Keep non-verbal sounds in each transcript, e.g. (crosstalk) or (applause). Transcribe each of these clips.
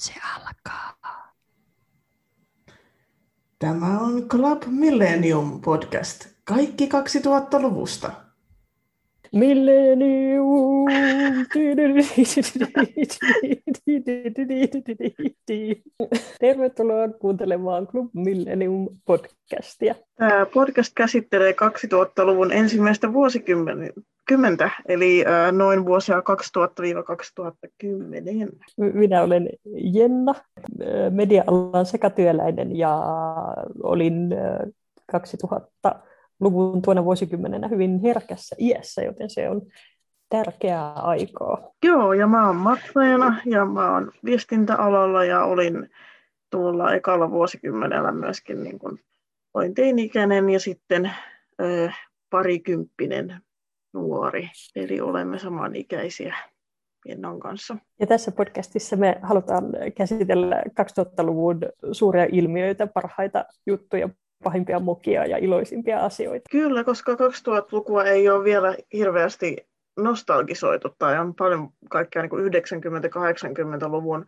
se alkaa. Tämä on Club Millennium podcast. Kaikki 2000-luvusta. Millennium. Tervetuloa kuuntelemaan Club Millennium podcastia. Tämä podcast käsittelee 2000-luvun ensimmäistä vuosikymmentä, eli noin vuosia 2000-2010. Minä olen Jenna, media-alan sekatyöläinen ja olin 2000 luvun tuona vuosikymmenenä hyvin herkässä iässä, joten se on tärkeää aikaa. Joo, ja mä oon Matleena ja mä oon viestintäalalla ja olin tuolla ekalla vuosikymmenellä myöskin niin kun, olin teini-ikäinen ja sitten ö, parikymppinen nuori, eli olemme samanikäisiä Jennon kanssa. Ja tässä podcastissa me halutaan käsitellä 2000-luvun suuria ilmiöitä, parhaita juttuja, pahimpia mokia ja iloisimpia asioita. Kyllä, koska 2000-lukua ei ole vielä hirveästi nostalgisoitu tai on paljon kaikkea niin 90-80-luvun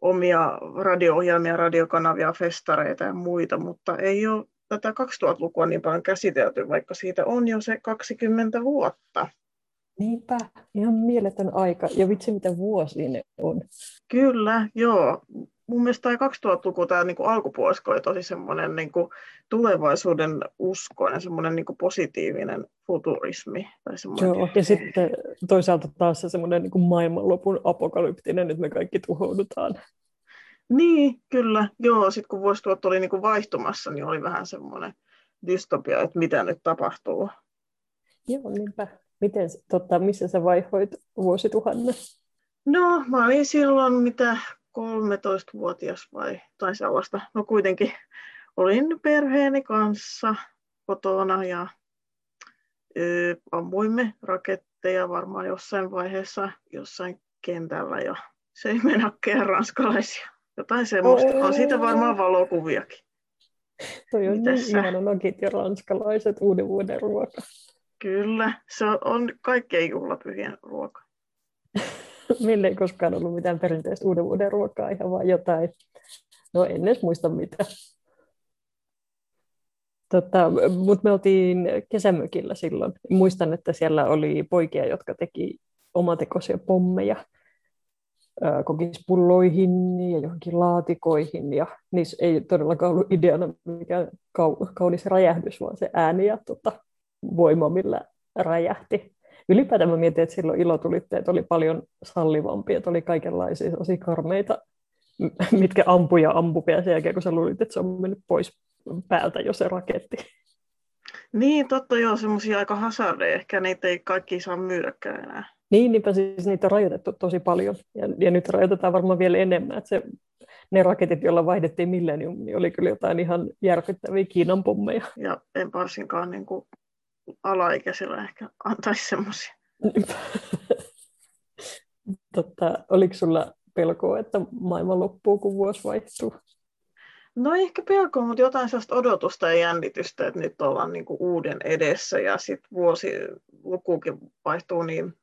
omia radio-ohjelmia, radiokanavia, festareita ja muita, mutta ei ole tätä 2000-lukua niin paljon käsitelty, vaikka siitä on jo se 20 vuotta. Niinpä, ihan mieletön aika. Ja vitsi, mitä vuosi ne on. Kyllä, joo mun mielestä tämä 2000-luku, tämä niin alkupuolisko oli tosi semmoinen niin kuin tulevaisuuden uskoinen, semmoinen niin positiivinen futurismi. Tai Joo, ja sitten toisaalta taas se semmoinen niin maailmanlopun apokalyptinen, että me kaikki tuhoudutaan. Niin, kyllä. Joo, sitten kun vuosituhat oli niin kuin vaihtumassa, niin oli vähän semmoinen dystopia, että mitä nyt tapahtuu. Joo, niinpä. Miten, totta, missä sä vaihoit vuosituhannen? No, mä olin silloin mitä 13-vuotias vai tai sellaista. No kuitenkin olin perheeni kanssa kotona ja ö, ammuimme raketteja varmaan jossain vaiheessa jossain kentällä ja söimme nakkeja ranskalaisia. Jotain semmoista. On siitä varmaan valokuviakin. Toi on Mitäs niin ihana nakit ja ranskalaiset uuden vuoden ruoka. Kyllä, se on kaikkein juhlapyhien ruoka. (laughs) (laughs) Meillä ei koskaan ollut mitään perinteistä uuden vuoden ruokaa, ihan vaan jotain. No en edes muista mitä. Tota, Mutta me oltiin kesämökillä silloin. Muistan, että siellä oli poikia, jotka teki omatekoisia pommeja kokispulloihin ja johonkin laatikoihin. Ja niissä ei todellakaan ollut ideana mikään kaunis räjähdys, vaan se ääni ja tota, voima, millä räjähti ylipäätään mä mietin, että silloin ilotulitteet oli paljon sallivampia, että oli kaikenlaisia tosi karmeita, mitkä ampuja ampupia sen jälkeen, kun sä luulit, että se on mennyt pois päältä jo se raketti. Niin, totta joo, semmoisia aika hasardeja, ehkä niitä ei kaikki saa myydäkään enää. Niin, niinpä siis niitä on rajoitettu tosi paljon, ja, ja nyt rajoitetaan varmaan vielä enemmän, että se, ne raketit, joilla vaihdettiin Millennium, niin oli kyllä jotain ihan järkyttäviä Kiinan pommeja. Ja en varsinkaan niin kuin alaikäisellä ehkä antaisi semmoisia. (laughs) Totta, oliko sulla pelkoa, että maailma loppuu, kun vuosi vaihtuu? No ehkä pelkoa, mutta jotain sellaista odotusta ja jännitystä, että nyt ollaan niin uuden edessä ja sitten vuosi lukukin vaihtuu niin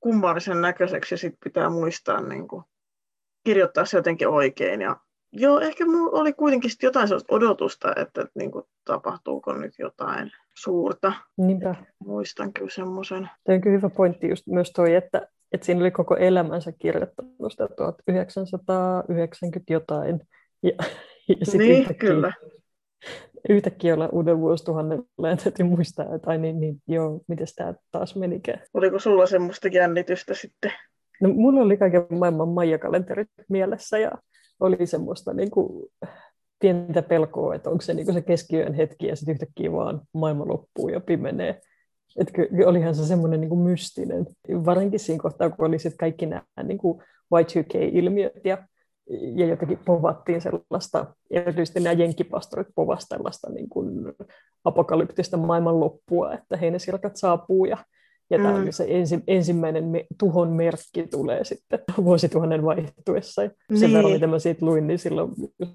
kummallisen näköiseksi ja sitten pitää muistaa niin kuin kirjoittaa se jotenkin oikein ja Joo, ehkä minulla oli kuitenkin jotain sellaista odotusta, että, että niin kuin, tapahtuuko nyt jotain suurta. Niinpä. Muistan kyllä semmoisen. Tämä on kyllä hyvä pointti just myös toi, että, että siinä oli koko elämänsä kirjoittanut sitä 1990 jotain. Ja, ja sitten niin, yhtäkkiä, kyllä. Yhtäkkiä olla uuden vuosituhannella ja täytyy muistaa, että ai niin, niin joo, miten tämä taas menikään. Oliko sulla semmoista jännitystä sitten? No, mulla oli kaiken maailman maijakalenterit mielessä ja oli semmoista niin kuin, pientä pelkoa, että onko se niin kuin se keskiyön hetki ja sitten yhtäkkiä vaan maailma loppuu ja pimenee. Että olihan se semmoinen niin kuin mystinen. Varsinkin siinä kohtaa, kun oli sitten kaikki nämä niin kuin Y2K-ilmiöt ja, ja jotenkin povattiin sellaista, erityisesti nämä jenkkipastorit povasi tällaista niin kuin apokalyptista maailmanloppua, että heinäsirkat saapuu ja ja tämä mm. se ensi, ensimmäinen me, tuhon merkki tulee sitten (laughs) vuosituhannen vaihtuessa. Ja niin. Sen verran, mitä mä siitä luin, niin silloin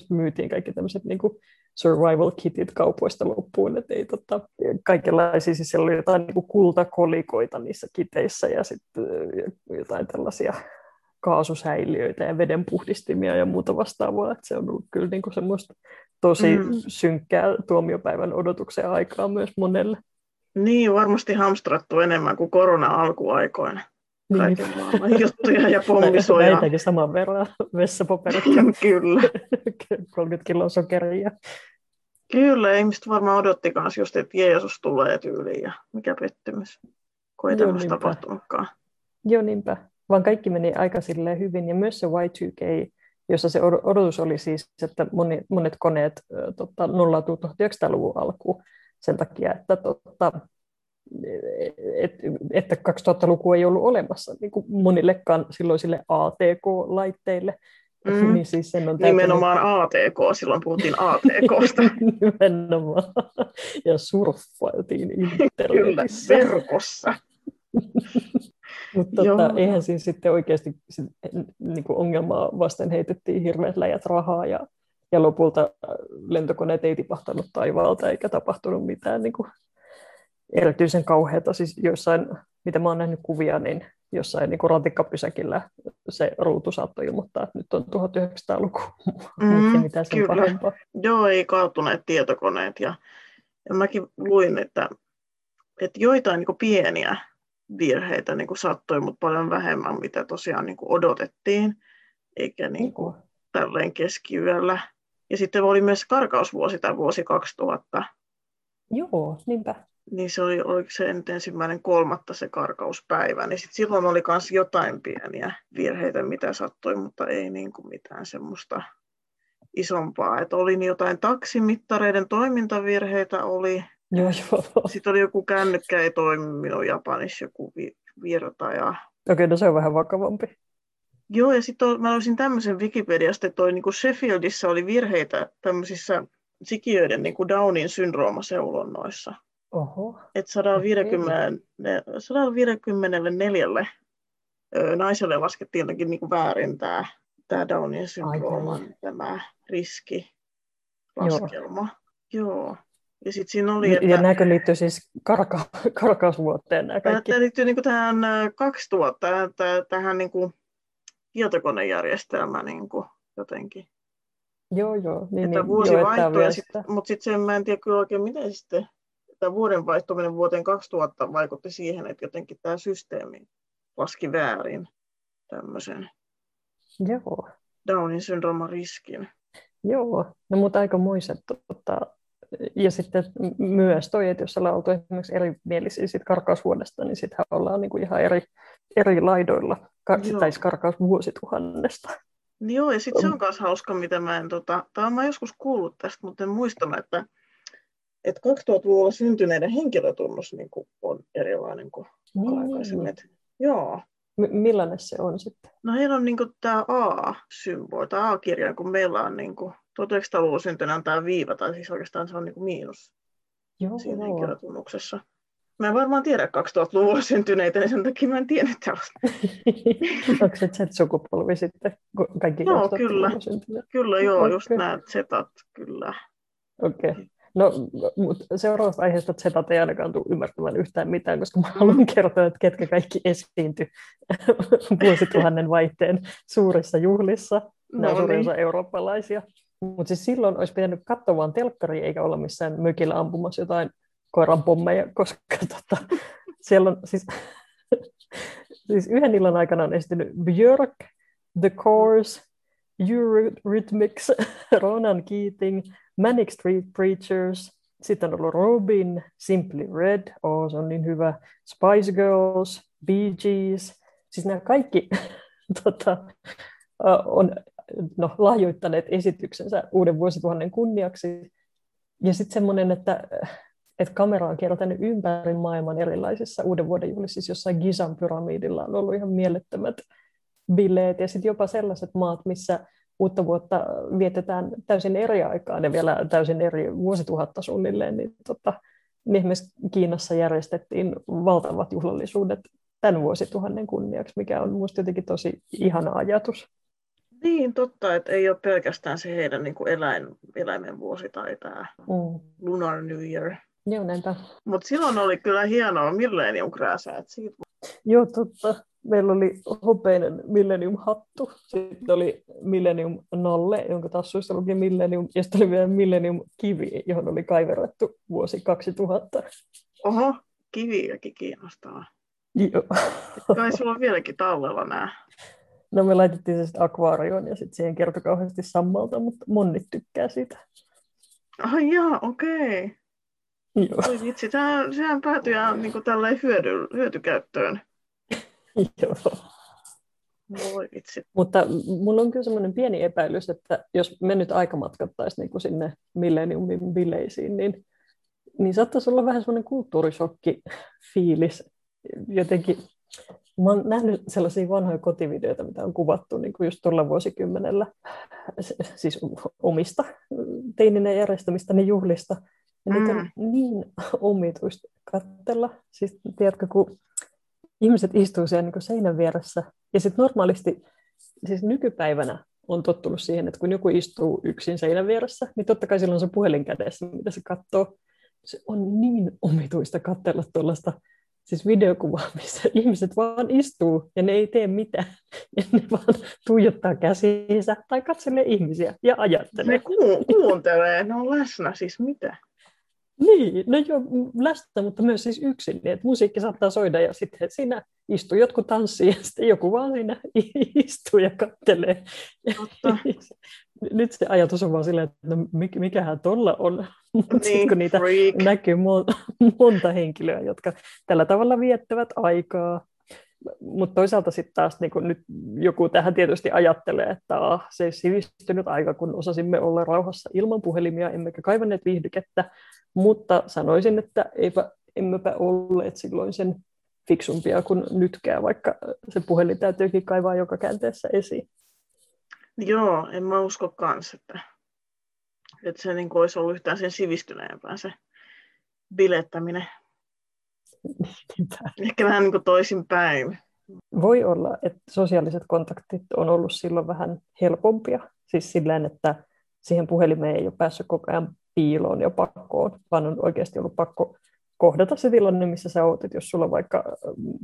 myytiin kaikki tämmöiset niin kuin survival kitit kaupoista loppuun. Että ei, tota, kaikenlaisia, siis siellä oli jotain niin kuin kultakolikoita niissä kiteissä ja sitten jotain tällaisia kaasusäiliöitä ja vedenpuhdistimia ja muuta vastaavaa. Että se on ollut kyllä niin kuin semmoista tosi mm. synkkää tuomiopäivän odotuksen aikaa myös monelle. Niin, varmasti hamstrattu enemmän kuin korona-alkuaikoina. Niin. Kaiken maailman juttuja ja (laughs) pommisuja. Näitäkin saman verran vessapaperit. (laughs) Kyllä. (laughs) 30 kiloa sokeria. Kyllä, ihmiset varmaan odotti myös just, että Jeesus tulee tyyliin ja mikä pettymys, kun ei tämmöistä tapahtunutkaan. Joo, niinpä. Vaan kaikki meni aika hyvin ja myös se Y2K, jossa se odotus oli siis, että moni, monet koneet tota, nollautuu 1900-luvun alkuun sen takia, että tota, et, että 2000-luku ei ollut olemassa niin kuin monillekaan silloisille ATK-laitteille. Mm. niin siis sen on Nimenomaan ATK, silloin puhuttiin ATKsta. (laughs) Nimenomaan. Ja surffailtiin internetissä. Kyllä, verkossa. (laughs) Mutta tota, eihän siinä sitten oikeasti niin kuin ongelmaa vasten heitettiin hirveät läjät rahaa ja, ja lopulta lentokoneet ei tipahtanut taivaalta eikä tapahtunut mitään niin kuin erityisen kauheata. Siis joissain, mitä mä oon nähnyt kuvia, niin jossain niin kuin ratikkapysäkillä se ruutu saattoi ilmoittaa, että nyt on 1900-luku, (laughs) mm, mitä sen kyllä. pahempaa. Joo, ei kaatuneet tietokoneet. Ja, ja mäkin luin, että, että joitain niin pieniä virheitä niin kuin sattui, mutta paljon vähemmän, mitä tosiaan niin kuin odotettiin, eikä niin kuin tälleen keskiyöllä. Ja sitten oli myös karkausvuosi, tämä vuosi 2000. Joo, niinpä niin se oli, oliko se ensimmäinen kolmatta se karkauspäivä, niin sit silloin oli myös jotain pieniä virheitä, mitä sattui, mutta ei niin kuin mitään semmoista isompaa. Että oli niin jotain taksimittareiden toimintavirheitä oli. Joo, joo. Sitten oli joku kännykkä ei toiminut Japanissa joku virta. Ja... Okei, no se on vähän vakavampi. Joo, ja sitten mä olisin tämmöisen Wikipediasta, että toi, niin kuin Sheffieldissä oli virheitä tämmöisissä sikiöiden niin kuin Downin syndroomaseulonnoissa. Oho. Että 150, 154 naiselle laskettiin jotenkin niin kuin väärin tämä, tämä Downin syndrooman tämä riski laskelma. Joo. Joo. Ja sitten siinä oli, että... Ja näkö liittyy siis karka, karkausvuoteen nämä kaikki? Tämä liittyy niin kuin tähän 2000, tähän niin kuin tietokonejärjestelmään niin kuin jotenkin. Joo, joo. Niin, että niin, vuosi joo, vaihtui, sit, mutta sitten sen mä en tiedä kyllä oikein, miten sitten tämä vuoden vaihtuminen vuoteen 2000 vaikutti siihen, että jotenkin tämä systeemi laski väärin tämmöisen Joo. Downin syndrooman riskin. Joo, no mutta aika muiset. Tota, ja sitten myös toi, että jos ollaan oltu esimerkiksi erimielisiä siitä karkausvuodesta, niin sittenhän ollaan niin kuin ihan eri, eri laidoilla, Kar- tai karkausvuosituhannesta. Niin joo, ja sitten se on myös hauska, mitä mä en, tota, tai mä joskus kuullut tästä, mutta en muista, että että 2000-luvulla syntyneiden henkilötunnus niin kuin on erilainen kuin niin, aikaisemmin. Niin. Joo. M- millainen se on sitten? No heillä on niin tämä A-symboli, tämä A-kirja, kun meillä on niin kuin 1900-luvulla syntyneen tämä viiva, tai siis oikeastaan se on niin kuin miinus joo, siinä joo. henkilötunnuksessa. Mä en varmaan tiedä 2000-luvulla syntyneitä, niin sen takia mä en tiedä tällaista. (laughs) Onko se Z-sukupolvi sitten? Kaikki joo, kyllä. Kyllä, joo, okay. just nämä Zetat, kyllä. Okei. Okay. No, mutta seuraavasta aiheesta Zetat ei ainakaan tule ymmärtämään yhtään mitään, koska mä haluan kertoa, että ketkä kaikki esiintyi (laughs) vuosituhannen vaihteen suurissa juhlissa. No, Nämä on suurin niin. eurooppalaisia. Mutta siis silloin olisi pitänyt katsoa vaan telkkari, eikä olla missään mökillä ampumassa jotain koiranpommeja, koska (laughs) tota, siellä on siis, (laughs) siis yhden illan aikana on esiintynyt Björk, The Course, Eurythmics, (laughs) Ronan Keating, Manic Street Preachers, sitten on ollut Robin, Simply Red, oh, se on niin hyvä, Spice Girls, Bee Gees, siis nämä kaikki tota, on no, lahjoittaneet esityksensä uuden vuosituhannen kunniaksi. Ja sitten semmoinen, että, että kamera on kiertänyt ympäri maailman erilaisissa uuden vuoden juhlissa, siis jossain Gizan pyramidilla on ollut ihan mielettömät bileet, ja sitten jopa sellaiset maat, missä uutta vuotta vietetään täysin eri aikaan ja vielä täysin eri vuosituhatta suunnilleen, niin, tota, niin esimerkiksi Kiinassa järjestettiin valtavat juhlallisuudet tämän vuosituhannen kunniaksi, mikä on minusta jotenkin tosi ihana ajatus. Niin, totta, että ei ole pelkästään se heidän niin kuin eläin, eläimen vuosi tai tämä mm. Lunar New Year. Joo, näinpä. Mutta silloin oli kyllä hienoa Millennium Grass, siitä... Joo, totta. meillä oli hopeinen Millennium-hattu, sitten oli Millennium Nalle, jonka tassuissa luki Millennium, ja sitten oli vielä Millennium Kivi, johon oli kaiverrettu vuosi 2000. Oho, kiviäkin kiinnostaa. Joo. Kai sulla on vieläkin tallella nämä. No me laitettiin se sitten akvaarioon ja sitten siihen kertoi kauheasti sammalta, mutta monnit tykkää siitä. Ai jaa, okei. Okay. Joo. Oi vitsi, sehän, sehän päätyi ihan niin tälleen hyödy, hyötykäyttöön. Joo. Voi vitsi. Mutta mulla on kyllä semmoinen pieni epäilys, että jos me nyt aikamatkattaisiin niin kuin sinne Millenniumin bileisiin, niin, niin saattaisi olla vähän semmoinen kulttuurishokki fiilis. Jotenkin Mä oon nähnyt sellaisia vanhoja kotivideoita, mitä on kuvattu niin kuin just tuolla vuosikymmenellä, siis omista teininen järjestämistä niin juhlista. Ja mm. niitä on niin (laughs) omituista katsella. Siis tiedätkö, kun ihmiset istuu siellä niin seinän vieressä, ja sitten normaalisti, siis nykypäivänä on tottunut siihen, että kun joku istuu yksin seinän vieressä, niin totta kai silloin se puhelin kädessä, mitä se katsoo. Se on niin omituista katsella tuollaista siis videokuva, (laughs) missä ihmiset vaan istuu ja ne ei tee mitään. (laughs) Ja ne vaan tuijottaa käsiinsä tai katselee ihmisiä ja ajattelee. Ne ku- kuuntelee, ne on läsnä, siis mitä? Niin, no joo, läsnä, mutta myös siis yksin, niin että musiikki saattaa soida ja sitten siinä istuu jotkut tanssii ja sitten joku vaan siinä (laughs) istuu ja kattelee. Totta. (laughs) Nyt se ajatus on vaan silleen, että no mikähän tuolla on, (laughs) mutta niin, sitten kun niitä freak. näkyy monta henkilöä, jotka tällä tavalla viettävät aikaa, mutta toisaalta sitten taas niin nyt joku tähän tietysti ajattelee, että ah, se sivistynyt aika, kun osasimme olla rauhassa ilman puhelimia, emmekä kaivanneet viihdykettä, mutta sanoisin, että eipä, emmepä olleet silloin sen fiksumpia kuin nytkään, vaikka se puhelin täytyykin kaivaa joka käänteessä esiin. Joo, en mä usko kans, että, että se niin olisi ollut yhtään sen sivistyneempää se bilettäminen. Ehkä vähän niin toisinpäin. Voi olla, että sosiaaliset kontaktit on ollut silloin vähän helpompia. Siis silleen, että siihen puhelimeen ei ole päässyt koko ajan piiloon ja pakkoon, vaan on oikeasti ollut pakko kohdata se tilanne, missä sä oot, että jos sulla on vaikka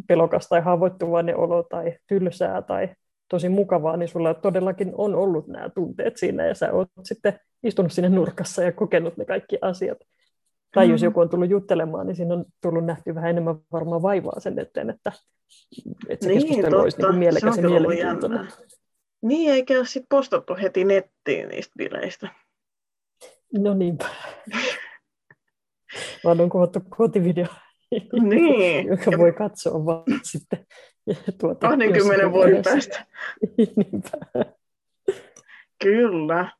pelokas tai haavoittuvainen olo tai tylsää tai tosi mukavaa, niin sulla todellakin on ollut nämä tunteet siinä ja sä oot sitten istunut sinne nurkassa ja kokenut ne kaikki asiat. Tai jos mm. joku on tullut juttelemaan, niin siinä on tullut nähty vähän enemmän varmaan vaivaa sen eteen, että, että se niin, keskustelu totta. olisi niin mielekäs ja mielenkiintoinen. Niin, eikä ole sitten postattu heti nettiin niistä bileistä. No niinpä. Vaan on kuvattu kotivideo, niin. joka voi katsoa vaan sitten. Tuota, 20 vuoden päästä. (laughs) niinpä. Kyllä.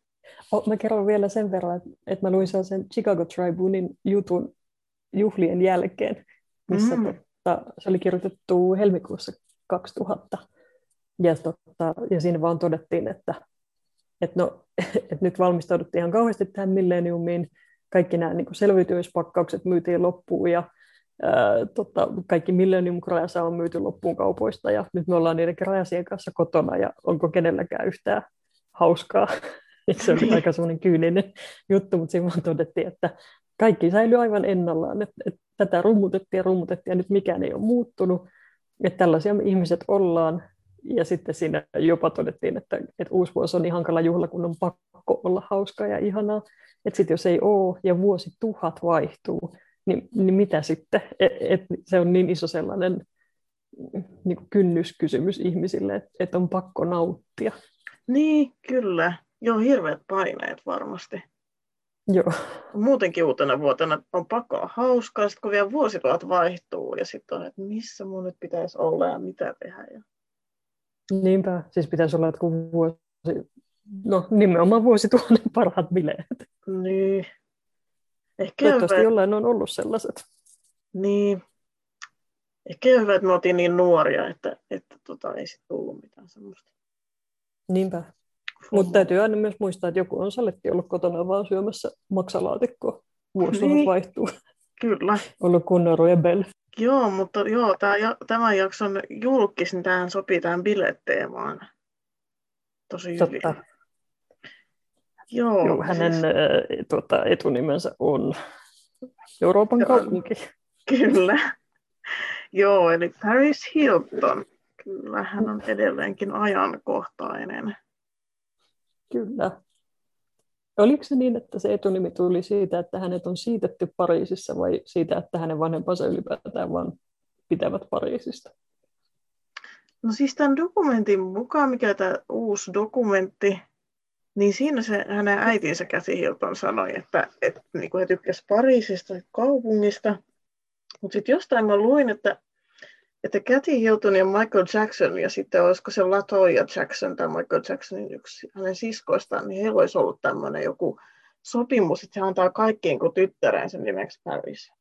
Mä kerron vielä sen verran, että, mä luin sen Chicago Tribunein jutun juhlien jälkeen, missä mm. totta, se oli kirjoitettu helmikuussa 2000. Ja, totta, ja siinä vaan todettiin, että, että, no, (laughs) että nyt valmistauduttiin ihan kauheasti tähän milleniumiin, kaikki nämä niin selviytymispakkaukset myytiin loppuun ja ää, tota, kaikki Millennium Krajasa on myyty loppuun kaupoista ja nyt me ollaan niiden krajasien kanssa kotona ja onko kenelläkään yhtään hauskaa. (laughs) (laughs) se oli aika semmoinen kyyninen juttu, mutta siinä vaan todettiin, että kaikki säilyy aivan ennallaan, että, että tätä rummutettiin ja rummutettiin ja nyt mikään ei ole muuttunut, että tällaisia ihmiset ollaan ja sitten siinä jopa todettiin, että, että uusi vuosi on niin hankala juhla, kun on pakko olla hauskaa ja ihanaa. Että sitten jos ei ole ja vuosi tuhat vaihtuu, niin, niin mitä sitten? Et, et se on niin iso sellainen niin kynnyskysymys ihmisille, että et on pakko nauttia. Niin, kyllä. Joo, hirveät paineet varmasti. Joo. Muutenkin uutena vuotena on pakko olla hauskaa, sitten kun vielä vuosituhat vaihtuu ja sitten on, että missä mun nyt pitäisi olla ja mitä tehdä. Ja... Niinpä, siis pitäisi olla jotkut vuosi, no nimenomaan vuosituhannen parhaat bileet. Niin. Ehkä Toivottavasti hyvä, jollain on ollut sellaiset. Niin. Ehkä hyvä, että me oltiin niin nuoria, että, että tota, ei sitten tullut mitään semmoista. Niinpä. Mutta täytyy aina myös muistaa, että joku on saletti ollut kotona vaan syömässä maksalaatikkoa. Vuosi niin. vaihtuu. Kyllä. Ollut kunnon rebel. Joo, mutta joo, tää, tämän jakson julkis, niin tähän sopii tähän biletteemaan tosi hyvin. Totta. Joo, joo hänen siis... tuota, etunimensä on Euroopan joo. kaupunki. Kyllä. joo, eli Paris Hilton. Kyllä, hän on edelleenkin ajankohtainen. Kyllä. Oliko se niin, että se etunimi tuli siitä, että hänet on siitetty Pariisissa vai siitä, että hänen vanhempansa ylipäätään vaan pitävät Pariisista? No siis tämän dokumentin mukaan, mikä tämä uusi dokumentti, niin siinä se hänen äitinsä Kathy Hilton sanoi, että, että niin kuin he tykkäsivät Pariisista kaupungista. Mutta sitten jostain mä luin, että, että Kathy Hilton ja Michael Jackson ja sitten olisiko se Latoya Jackson tai Michael Jacksonin yksi hänen siskoistaan, niin heillä olisi ollut tämmöinen joku sopimus, että he antaa kaikkiin kuin tyttärensä nimeksi Paris.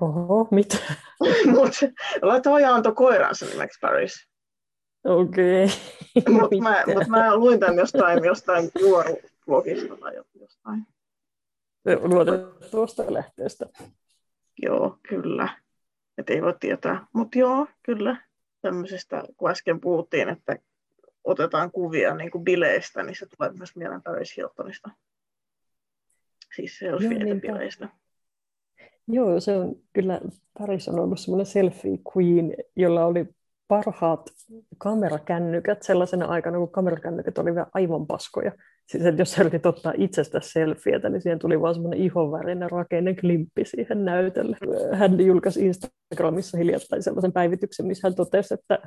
Oho, mitä? (laughs) Mutta Latoya antoi koiransa nimeksi Paris. Okei. (laughs) Okay. Mutta mä, mut mä luin tämän jostain, jostain juorublogista tai jostain. Luotettavasta lähteestä. Joo, kyllä. Että ei voi tietää. Mutta joo, kyllä. Tämmöisestä, kun äsken puhuttiin, että otetaan kuvia niin kuin bileistä, niin se tulee myös mieleen Paris Hiltonista. Siis se olisi bileistä. Joo, se on kyllä, Paris on ollut semmoinen selfie queen, jolla oli parhaat kamerakännykät sellaisena aikana, kun kamerakännykät oli vielä aivan paskoja. Siis, jos sä yritit ottaa itsestä selfietä, niin siihen tuli vaan semmoinen ihonvärinen rakenne klimppi siihen näytölle. Hän julkaisi Instagramissa hiljattain sellaisen päivityksen, missä hän totesi, että,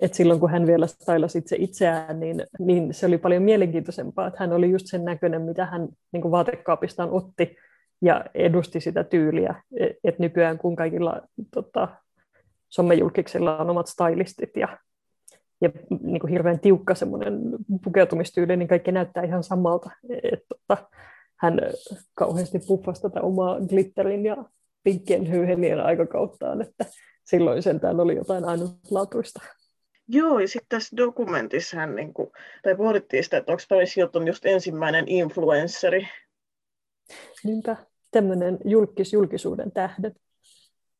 että silloin kun hän vielä stylasi itse itseään, niin, niin se oli paljon mielenkiintoisempaa, että hän oli just sen näköinen, mitä hän niin kuin vaatekaapistaan otti, ja edusti sitä tyyliä, että nykyään kun kaikilla tota, somejulkiksilla on omat stylistit ja, ja niin kuin hirveän tiukka semmoinen pukeutumistyyli, niin kaikki näyttää ihan samalta. Et, tota, hän kauheasti puffasi tätä omaa glitterin ja pinkkien hyyhelien aikakauttaan, että silloin sentään oli jotain ainutlaatuista. Joo, ja sitten tässä dokumentissa hän, niin kuin, tai pohdittiin sitä, että onko Paris Hilton just ensimmäinen influensseri. Niinpä, tämmöinen julkis julkisuuden tähdet.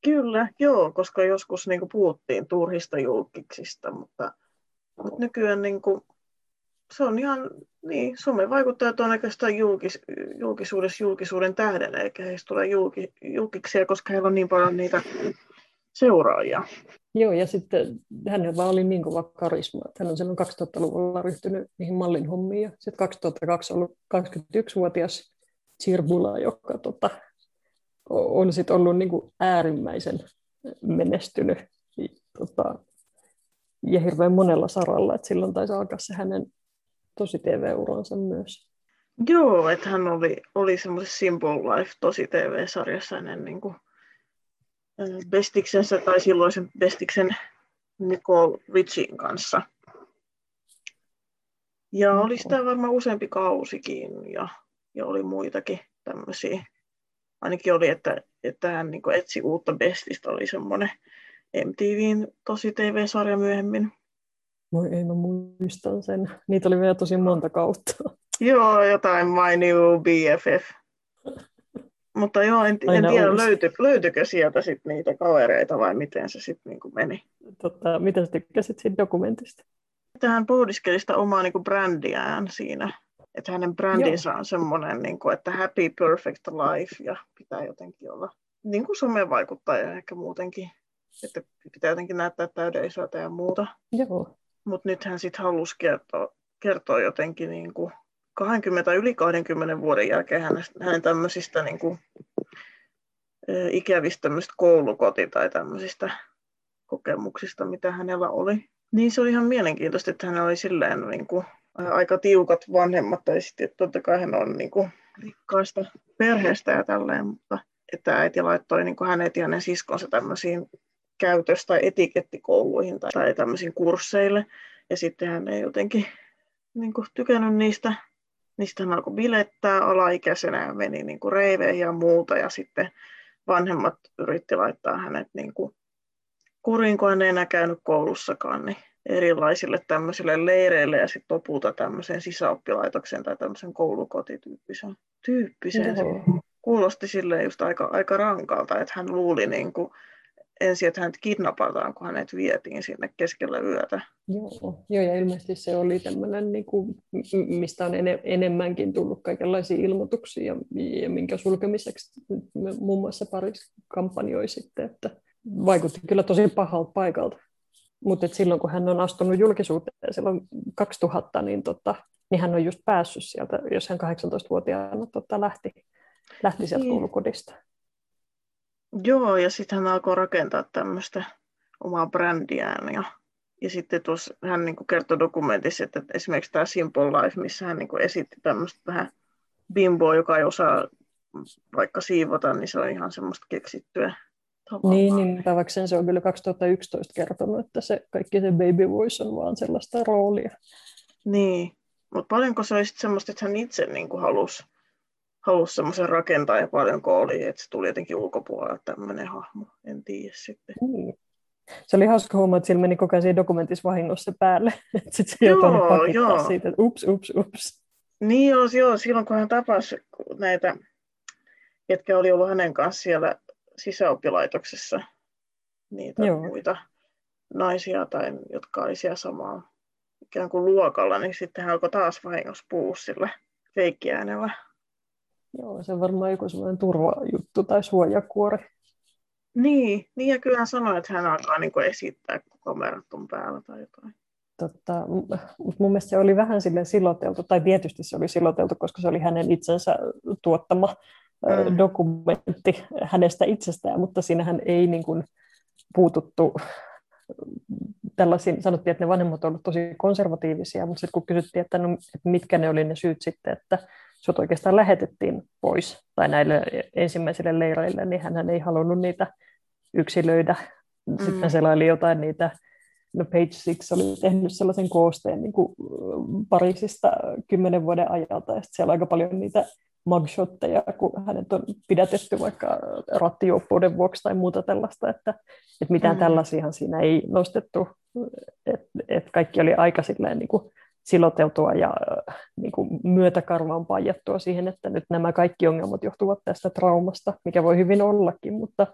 Kyllä, joo, koska joskus niin kuin puhuttiin turhista julkiksista, mutta, mutta nykyään niin kuin, se on ihan, niin, somevaikuttajat on oikeastaan julkis, julkisuudessa julkisuuden tähden, eikä heistä tule julki, julkiksia, koska heillä on niin paljon niitä seuraajia. Joo, ja sitten hänellä oli niin kova karisma, että hän on silloin 2000-luvulla ryhtynyt niihin mallin hommiin, ja sitten 2002 ollut 21-vuotias Chirbula, joka tota, on sit ollut niin kuin äärimmäisen menestynyt tota, ja hirveän monella saralla, että silloin taisi alkaa se hänen tosi TV-uransa myös. Joo, että hän oli, oli semmoisessa Simple Life tosi TV-sarjassa ennen niin kuin, Bestiksensä tai silloisen Bestiksen Nicole Richin kanssa. Ja oli sitä varmaan useampi kausikin ja, ja oli muitakin tämmöisiä ainakin oli, että, että hän niin etsi uutta bestistä, oli semmoinen MTVn tosi TV-sarja myöhemmin. Voi ei, mä muistan sen. Niitä oli vielä tosi monta kautta. Joo, jotain My New BFF. Mutta joo, en, en tiedä, löyty, löytyykö sieltä sit niitä kavereita vai miten se sitten niinku meni. Tota, mitä sä tykkäsit siitä dokumentista? Että hän pohdiskeli sitä omaa niinku brändiään siinä että hänen brändinsä Joo. on semmoinen, niin kuin, että happy perfect life ja pitää jotenkin olla niin kuin somevaikuttaja ehkä muutenkin. Että pitää jotenkin näyttää täydellisyyttä ja muuta. Mutta nyt hän sitten halusi kertoa, kertoa jotenkin niin kuin 20 yli 20 vuoden jälkeen hänen, hänen tämmöisistä niin kuin, ikävistä koulukoti- tai tämmöisistä kokemuksista, mitä hänellä oli. Niin se oli ihan mielenkiintoista, että hän oli silleen niin kuin, aika tiukat vanhemmat, tai sitten että totta kai hän on niin kuin, rikkaista perheestä ja tälleen, mutta että äiti laittoi niin kuin hänet ja hänen siskonsa tämmöisiin käytös- tai etikettikouluihin tai, tai tämmöisiin kursseille, ja sitten hän ei jotenkin niin kuin, tykännyt niistä. Niistä hän alkoi bilettää alaikäisenä ja meni niin kuin reiveihin ja muuta, ja sitten vanhemmat yritti laittaa hänet niin kuin, kuriin, kun hän ei enää käynyt koulussakaan, niin erilaisille tämmöisille leireille ja sitten lopulta tämmöiseen sisäoppilaitokseen tai tämmöisen koulukotityyppiseen. Tyyppiseen. Se kuulosti sille just aika, aika rankalta, että hän luuli niin kuin ensin, että hänet kidnapataan, kun hänet vietiin sinne keskellä yötä. Joo, Joo ja ilmeisesti se oli tämmöinen, niin kuin, mistä on ene, enemmänkin tullut kaikenlaisia ilmoituksia, ja, minkä sulkemiseksi muun muassa Paris kampanjoi sitten, että vaikutti kyllä tosi pahalta paikalta. mutta silloin kun hän on astunut julkisuuteen silloin 2000, niin, tota, niin hän on just päässyt sieltä, jos hän 18-vuotiaana tota, lähti, lähti sieltä niin. koulukodista. Joo, ja sitten hän alkoi rakentaa tämmöistä omaa brändiään. Ja, ja sitten tuossa hän niin kertoi dokumentissa, että esimerkiksi tämä Simple Life, missä hän niin esitti tämmöistä vähän bimboa, joka ei osaa vaikka siivota, niin se on ihan semmoista keksittyä tavallaan. Niin, niin sen se on kyllä 2011 kertonut, että se kaikki se baby voice on vaan sellaista roolia. Niin, mutta paljonko se olisi semmoista, että hän itse niin kuin halusi, halusi semmoisen rakentaa ja paljonko oli, että se tuli jotenkin ulkopuolella tämmöinen hahmo, en tiedä sitten. Niin. Se oli hauska huomaa, että sillä meni koko ajan siinä dokumentissa vahingossa päälle. (laughs) Sitten se joo, joo. siitä, että ups, ups, ups. Niin joo, joo, silloin kun hän tapasi näitä, ketkä oli ollut hänen kanssa siellä sisäoppilaitoksessa, niitä joo. muita naisia, tai jotka oli siellä samaa ikään kuin luokalla, niin sitten hän alkoi taas vahingossa puhua sillä feikkiäänellä. Joo, se on varmaan joku sellainen turvajuttu tai suojakuori. Niin, niin ja kyllä hän sanoi, että hän alkaa niin kuin esittää, kun kamerat on päällä tai jotain. Totta, mun mielestä se oli vähän sille siloteltu, tai tietysti se oli siloteltu, koska se oli hänen itsensä tuottama mm. dokumentti hänestä itsestään, mutta siinähän ei niin kuin puututtu tällaisiin, sanottiin, että ne vanhemmat olivat tosi konservatiivisia, mutta sitten kun kysyttiin, että, no, mitkä ne oli ne syyt sitten, että sut oikeastaan lähetettiin pois tai näille ensimmäisille leireille, niin hän ei halunnut niitä yksilöidä. Sitten mm. selaili jotain niitä, no Page Six oli tehnyt sellaisen koosteen niin kuin Pariisista kymmenen vuoden ajalta, ja sitten siellä on aika paljon niitä mugshotteja, kun hänet on pidätetty vaikka rattijuoppuuden vuoksi tai muuta tällaista, että, että mitään mm. tällaisia siinä ei nostettu, että et kaikki oli aika silleen niin kuin siloteltua ja niin kuin myötäkarvaan paijattua siihen, että nyt nämä kaikki ongelmat johtuvat tästä traumasta, mikä voi hyvin ollakin, mutta,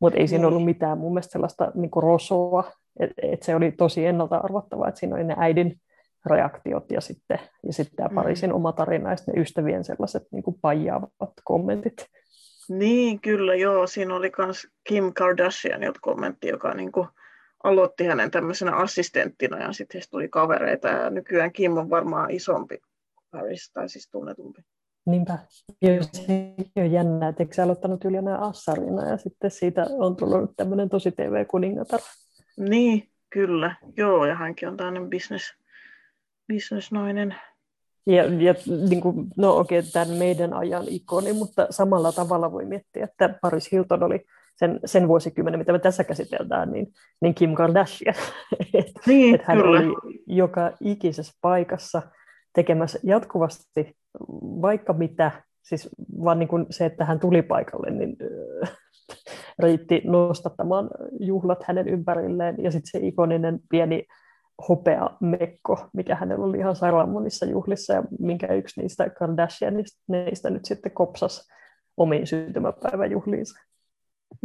mutta ei siinä ollut niin. mitään mun mielestä sellaista niin kuin rosoa, että et se oli tosi ennalta arvattavaa, että siinä oli ne äidin reaktiot ja sitten, ja sitten tämä mm. Pariisin oma tarina ja ne ystävien sellaiset niin kuin paijaavat kommentit. Niin, kyllä joo. Siinä oli myös Kim Kardashian kommentti, joka niin kuin aloitti hänen tämmöisenä assistenttina ja sitten heistä tuli kavereita ja nykyään Kim on varmaan isompi Paris, tai siis tunnetumpi. Niinpä. Se on jännä, että eikö aloittanut Juliana Assarina ja sitten siitä on tullut tämmöinen tosi TV-kuningatar. Niin, kyllä. Joo, ja hänkin on tämmöinen business, bisnesnainen. Ja, ja niin kuin, no okei, okay, tämän meidän ajan ikoni, mutta samalla tavalla voi miettiä, että Paris Hilton oli sen, sen vuosikymmenen, mitä me tässä käsitellään, niin, niin Kim Kardashian. (laughs) Niin, että hän kyllä. oli joka ikisessä paikassa tekemässä jatkuvasti vaikka mitä, siis vaan niin kuin se, että hän tuli paikalle, niin äh, riitti nostattamaan juhlat hänen ympärilleen, ja sitten se ikoninen pieni hopea mekko, mikä hänellä oli ihan sairaan monissa juhlissa, ja minkä yksi niistä Kardashianista niistä nyt sitten kopsas omiin syntymäpäiväjuhliinsa.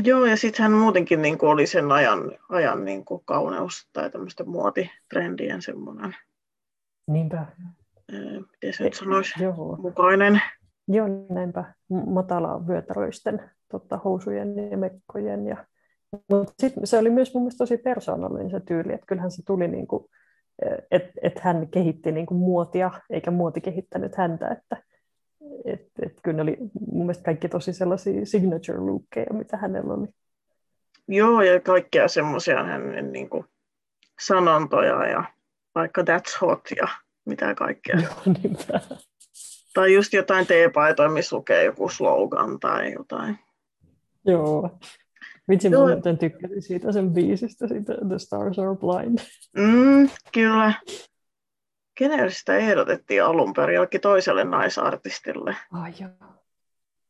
Joo, ja sitten hän muutenkin niin kuin oli sen ajan, ajan niin kuin kauneus tai tämmöistä muotitrendien semmoinen. Niinpä. miten se nyt sanoisi? Joo. Mukainen. Joo, näinpä. Matala vyötäröisten totta, housujen ja mekkojen. Ja... Mutta sitten se oli myös mun mielestä tosi persoonallinen se tyyli, että kyllähän se tuli niin kuin, että et hän kehitti niin kuin muotia, eikä muoti kehittänyt häntä, että et, et kyllä ne oli mun mielestä kaikki tosi sellaisia signature lookkeja, mitä hänellä oli. Joo, ja kaikkea semmoisia hänen niin kuin, sanontoja ja vaikka that's hot ja mitä kaikkea. Joo, niinpä. Tai just jotain teepaitoja, missä lukee joku slogan tai jotain. Joo. Vitsi, mä muuten tykkäsin siitä sen biisistä, siitä The Stars Are Blind. Mm, kyllä. Kenelle sitä ehdotettiin alun perin? Jollekin toiselle naisartistille. Ai joo.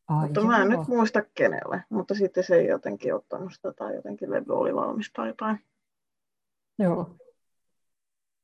Ai mutta joo. mä en nyt muista kenelle, mutta sitten se ei jotenkin ottanut sitä tai jotenkin levy oli valmis tai jotain. Joo.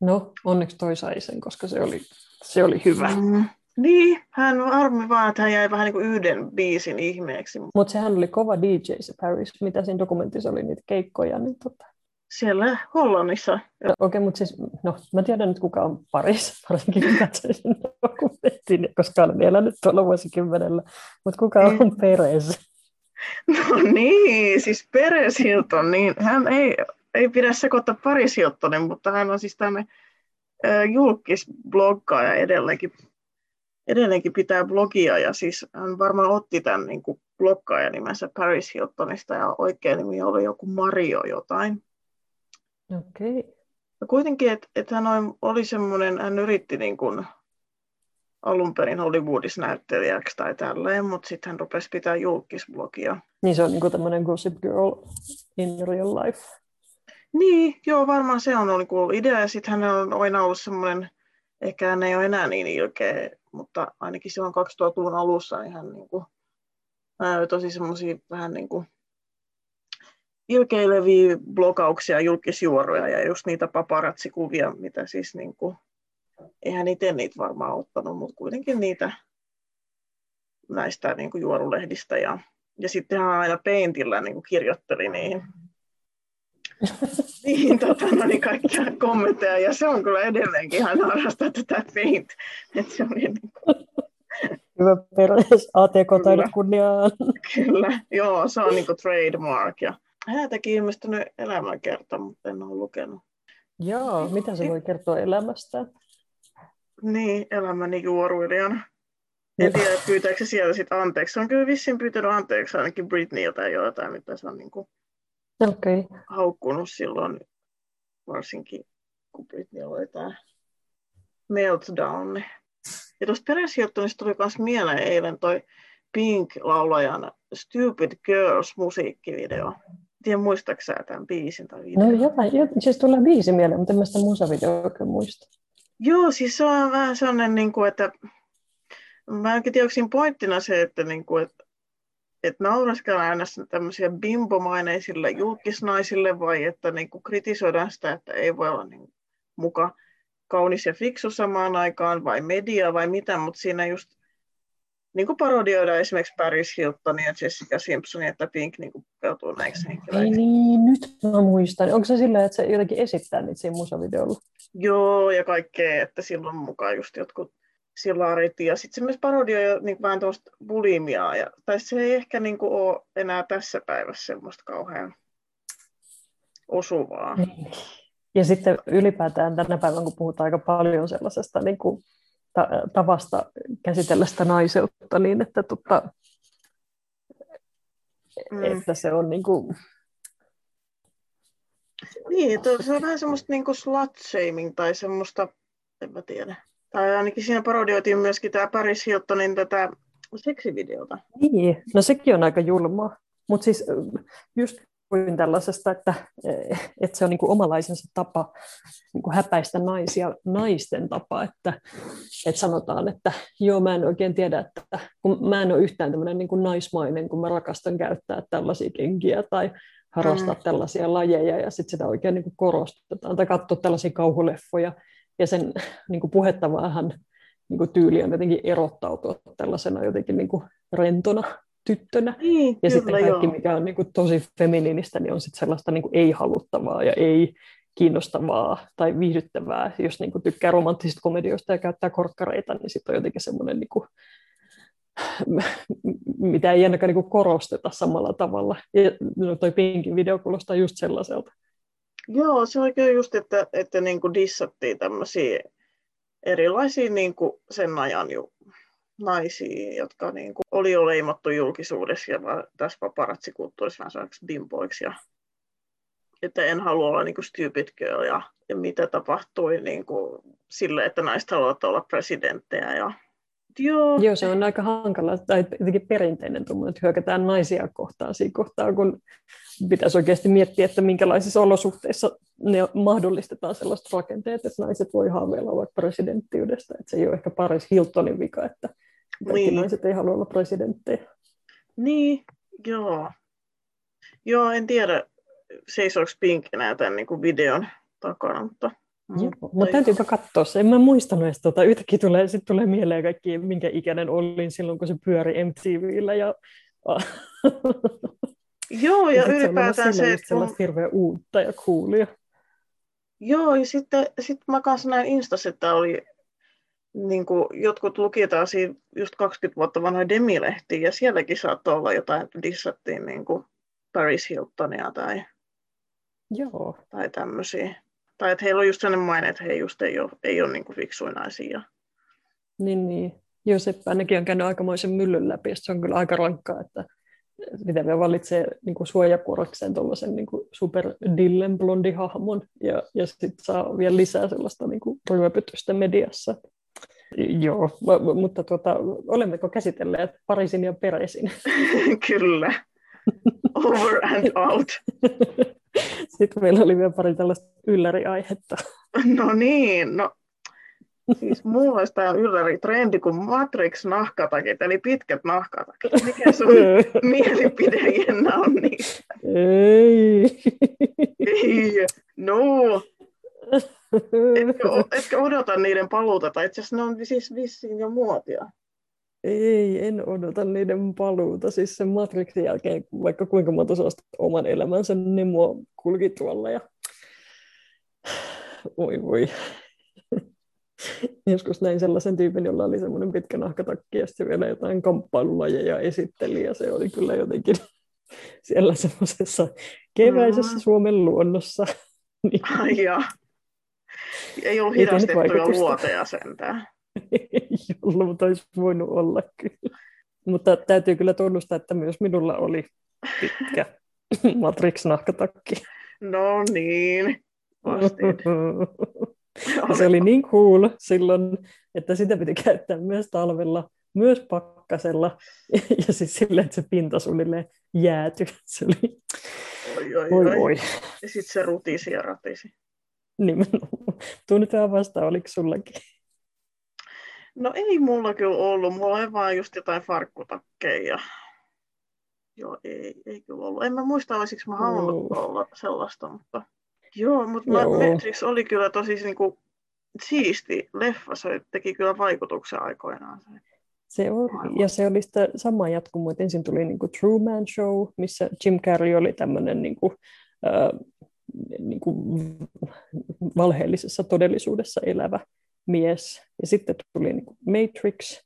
No, onneksi toi sai sen, koska se oli, se oli hyvä. Mm. Niin, hän armi vaan, että hän jäi vähän niin kuin yhden biisin ihmeeksi. Mutta sehän oli kova DJ se Paris, mitä siinä dokumentissa oli niitä keikkoja. Niin tota... Siellä Hollannissa. No, Okei, okay, mutta siis, no, mä tiedän nyt kuka on Paris, (laughs) varsinkin kun katsoin sen dokumentin, koska olen elänyt tuolla vuosikymmenellä. Mutta kuka on. Perez? (laughs) No niin, siis Perez Hilton, niin hän ei, ei pidä sekoittaa Paris Hiltonen, mutta hän on siis tämmöinen julkisbloggaaja edelleenkin, edelleenkin pitää blogia ja siis hän varmaan otti tämän niin kuin bloggaajan nimensä Paris Hiltonista ja oikea nimi oli joku Mario jotain. Okei. Okay. Ja kuitenkin, että et hän oli semmoinen, hän yritti niin kuin alun perin Hollywoodissa näyttelijäksi tai tälleen, mutta sitten hän rupesi pitää julkisblogia. Niin se on niin kuin tämmöinen Gossip Girl in real life. Niin, joo, varmaan se on ollut idea. Ja sitten hän on aina ollut semmoinen, ehkä hän ei ole enää niin ilkeä, mutta ainakin silloin 2000-luvun alussa niin hän niin kuin, tosi semmoisia vähän niin kuin ilkeileviä blokauksia, julkisjuoroja ja just niitä paparatsikuvia, mitä siis niin kuin, eihän itse niitä varmaan ottanut, mutta kuitenkin niitä näistä niin kuin juorulehdistä ja, ja sitten hän aina peintillä niin kuin kirjoitteli niihin (laughs) niin, tota, no niin, kaikkia kommentteja, ja se on kyllä edelleenkin ihan harrastaa tätä Paint. että se oli niin kuin... Hyvä perus, ATK-taidot kunniaan. Kyllä, joo, se on niin kuin trademark. Ja häntäkin ilmestynyt elämänkerta, mutta en ole lukenut. Joo, mitä se voi kertoa elämästä? Niin, elämäni juoruilijana. En tiedä, pyytääkö se sieltä sitten anteeksi. Se on kyllä vissiin pyytänyt anteeksi ainakin Britneyltä jotain, mitä se on niin kuin okay. haukkunut silloin, varsinkin kun Britney oli tämä Meltdown. Ja tuosta peräsijoittamista tuli myös mieleen eilen toi Pink-laulajan Stupid Girls musiikkivideo. Tiedän, muistatko sä tämän biisin tai videon? No jotain, jotain, siis tulee biisi mieleen, mutta en mä sitä musavideoa oikein muista. Joo, siis se on vähän sellainen, niin kuin, että mä en tiedä, onko pointtina se, että, niin kuin, että että nauraskellaan aina tämmöisiä bimbomaineisille julkisnaisille vai että niin kuin kritisoidaan sitä, että ei voi olla niin muka kaunis ja fiksu samaan aikaan vai media vai mitä, mutta siinä just niin kuin parodioidaan esimerkiksi Paris Hiltonia ja Jessica Simpsonia, että Pink niin pukeutuu näiksi henkilöiksi. Ei niin, nyt mä muistan. Onko se sillä, että se jotenkin esittää niitä siinä musavideolla? Joo, ja kaikkea, että silloin mukaan just jotkut silarit ja sitten se myös parodioi niin vähän tuosta bulimiaa. Ja, tai se ei ehkä niin kuin, ole enää tässä päivässä semmoista kauhean osuvaa. Niin. Ja sitten ylipäätään tänä päivänä, kun puhutaan aika paljon sellaisesta niin kuin, ta- tavasta käsitellä sitä naiseutta, niin että, tutta, mm. että se on niin kuin... Niin, se on vähän semmoista niin kuin slut-shaming tai semmoista, en mä tiedä tai ainakin siinä parodioitiin myöskin tämä Paris Hiltonin tätä seksivideota. Niin, no sekin on aika julmaa. Mutta siis just kuin tällaisesta, että, että se on niin kuin omalaisensa tapa niin kuin häpäistä naisia, naisten tapa, että, että sanotaan, että joo, mä en oikein tiedä, että kun mä en ole yhtään tämmöinen niin kuin naismainen, kun mä rakastan käyttää tällaisia kenkiä tai harrastaa mm. tällaisia lajeja ja sitten sitä oikein niin kuin korostetaan tai katsoa tällaisia kauhuleffoja, ja sen niin kuin puhetta vähän niin kuin tyyli on jotenkin erottautua tällaisena jotenkin niin kuin rentona tyttönä. Niin, ja kyllä, sitten kaikki, joo. mikä on niin kuin tosi feminiinistä, niin on sitten sellaista niin kuin ei-haluttavaa ja ei kiinnostavaa tai viihdyttävää. Jos niin kuin tykkää romanttisista komedioista ja käyttää korkkareita, niin sitten on jotenkin semmoinen, niin kuin, (laughs) mitä ei ainakaan niin kuin korosteta samalla tavalla. Ja no, toi Pinkin video kuulostaa just sellaiselta. Joo, se on kyllä just, että, että niin kuin dissattiin tämmöisiä erilaisia niin kuin sen ajan ju, naisia, jotka niin kuin oli jo leimattu julkisuudessa ja tässä paparatsikulttuurissa vähän sellaiksi bimboiksi. Ja, että en halua olla niin kuin stupid girl ja, ja mitä tapahtui niin kuin sille, että naiset haluavat olla presidenttejä ja Joo. Joo, se on aika hankala, tai jotenkin perinteinen tuommoinen, että hyökätään naisia kohtaan siinä kohtaa, kun pitäisi oikeasti miettiä, että minkälaisissa olosuhteissa ne mahdollistetaan sellaiset rakenteet, että naiset voi haaveilla vaikka presidenttiydestä. Että se ei ole ehkä Paris Hiltonin vika, että kaikki niin. naiset ei halua olla presidenttejä. Niin, joo. Joo, en tiedä, seisoiko Pink enää tämän niin kuin videon takana, mutta mutta täytyypä katsoa se. En mä muistanut edes tuota. Yhtäkkiä tulee, sit tulee mieleen kaikki, minkä ikäinen olin silloin, kun se pyöri MTVllä. Ja... (laughs) Joo, ja, ja ylipäätään se, että... sellaista hirveän uutta ja coolia. Joo, ja sitten sit mä kanssa näin Instassa, että oli niin kuin jotkut lukitaan siinä just 20 vuotta vanhoja demilehtiä, ja sielläkin saattoi olla jotain, että dissattiin niin kuin Paris Hiltonia tai Joo. Tai tämmöisiä. Tai että heillä on just sellainen maine, että he just ei ole, ei ole niin kuin fiksuja naisia. Niin, niin. Joo, se ainakin on käynyt aikamoisen myllyn läpi, se on kyllä aika rankkaa, että mitä me valitsee niin kuin suojakuorokseen tuollaisen niin super dillen blondi hahmon, ja, ja sitten saa vielä lisää sellaista niin kuin ryöpytystä mediassa. Joo, mutta tuota, olemmeko käsitelleet Parisin ja Peresin? (laughs) Kyllä. Over and out. (laughs) Sitten meillä oli vielä pari tällaista ylläriaihetta. No niin, no Siis mulla olisi tämä ylläri trendi kuin Matrix-nahkatakit, eli pitkät nahkatakit. Mikä sun (laughs) mielipide, Jenna, on niistä? Ei. Ei. No. Etkö, etkö odota niiden paluuta, tai itse asiassa ne on siis vissiin jo muotia. Ei, en odota niiden paluuta. Siis sen Matrixin jälkeen, vaikka kuinka monta sellaista oman elämänsä Nemo kulki tuolla ja... Oi voi. Joskus näin sellaisen tyypin, jolla oli semmoinen pitkä nahkatakki ja sitten vielä jotain kamppailulajeja esitteli ja se oli kyllä jotenkin siellä semmoisessa keväisessä mm. Suomen luonnossa. niin. Ai. Ei ollut hidastettuja luoteja sentään. (laughs) Ei ollut, mutta olisi voinut olla kyllä. Mutta täytyy kyllä tunnustaa, että myös minulla oli pitkä (laughs) Matrix-nahkatakki. No niin, (laughs) se oli niin cool silloin, että sitä piti käyttää myös talvella, myös pakkasella, ja siis silleen, että se pinta suunnilleen jääty. Se oli... Oi, oi, oi. oi. Ja sitten se rutisi ja ratisi. (laughs) Nimenomaan. Tuu nyt vähän vastaan, oliko sullakin? No ei mulla kyllä ollut. Mulla oli vaan just jotain farkkutakkeja. Joo, ei, ei kyllä ollut. En mä muista, olisiko mä halunnut no. olla sellaista, mutta... Joo, mutta Joo. Matrix oli kyllä tosi niin kuin, siisti leffa. Se teki kyllä vaikutuksen aikoinaan. Se on, ja se oli sitä samaa jatkumoa, että ensin tuli niin kuin Truman Show, missä Jim Carrey oli tämmöinen niin kuin, äh, niin kuin valheellisessa todellisuudessa elävä mies. Ja sitten tuli niin kuin Matrix,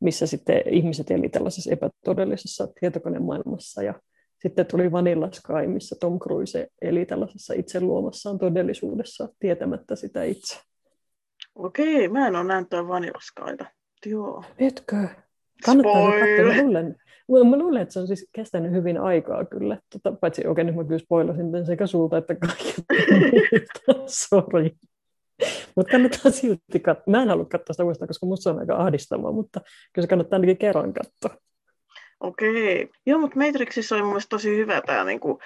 missä sitten ihmiset eli tällaisessa epätodellisessa tietokonemaailmassa. Ja sitten tuli Vanilla Sky, missä Tom Cruise eli tällaisessa itse luomassaan todellisuudessa tietämättä sitä itse. Okei, mä en ole nähnyt Vanilla Skyta. Joo. Etkö? Kannattaa katsoa. Mä luulen, mä luulen, että se on siis kestänyt hyvin aikaa kyllä. Tota, paitsi okei, okay, nyt mä kyllä spoilasin sekä sulta että kaikilta. (laughs) Sori. Mutta kannattaa silti katsoa. Mä en halua katsoa sitä uudestaan, koska musta se on aika ahdistavaa, mutta kyllä se kannattaa ainakin kerran katsoa. Okei. Joo, mutta Matrixissa oli mun tosi hyvä tämä niinku,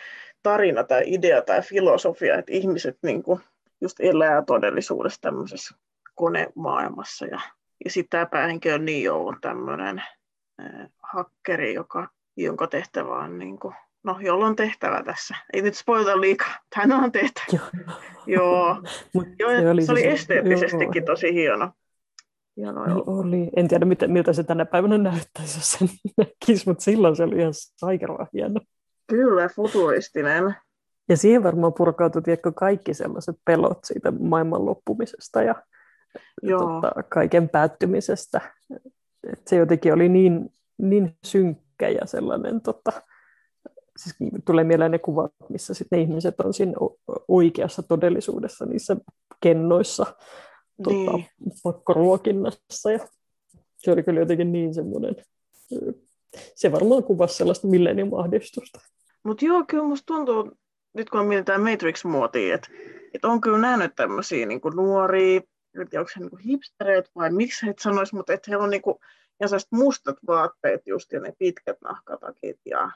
tarina, tämä idea, tämä filosofia, että ihmiset niinku, just elää todellisuudessa tämmöisessä konemaailmassa. Ja, ja sitten tämä päähenkilö Neo on tämmöinen hakkeri, joka, jonka tehtävä on, niinku, no, jolla on tehtävä tässä. Ei nyt spoilata liikaa, hän on tehtävä. Joo. Joo. Joo se oli, se oli esteettisestikin tosi hieno. Hieno niin oli. En tiedä, mitä, miltä se tänä päivänä näyttäisi, jos sen (laughs) näkisi, mutta silloin se oli ihan saikeraa hieno. Kyllä, futuristinen. Ja siihen varmaan purkautui tiedätkö, kaikki sellaiset pelot siitä maailman loppumisesta ja Tota, kaiken päättymisestä. Et se jotenkin oli niin, niin synkkä ja sellainen, tota, siis tulee mieleen ne kuvat, missä sitten ne ihmiset on siinä oikeassa todellisuudessa niissä kennoissa tota, niin. pakkoruokinnassa. Ja se oli kyllä jotenkin niin semmoinen, se varmaan kuvasi sellaista millennium-ahdistusta. Mutta joo, kyllä musta tuntuu, nyt kun mietitään Matrix-muotia, että et on kyllä nähnyt tämmöisiä niin nuoria, että onko se niin hipstereitä vai miksi he sanoisi, mutta että heillä on niin kuin, ja mustat vaatteet just ja ne pitkät nahkatakit ja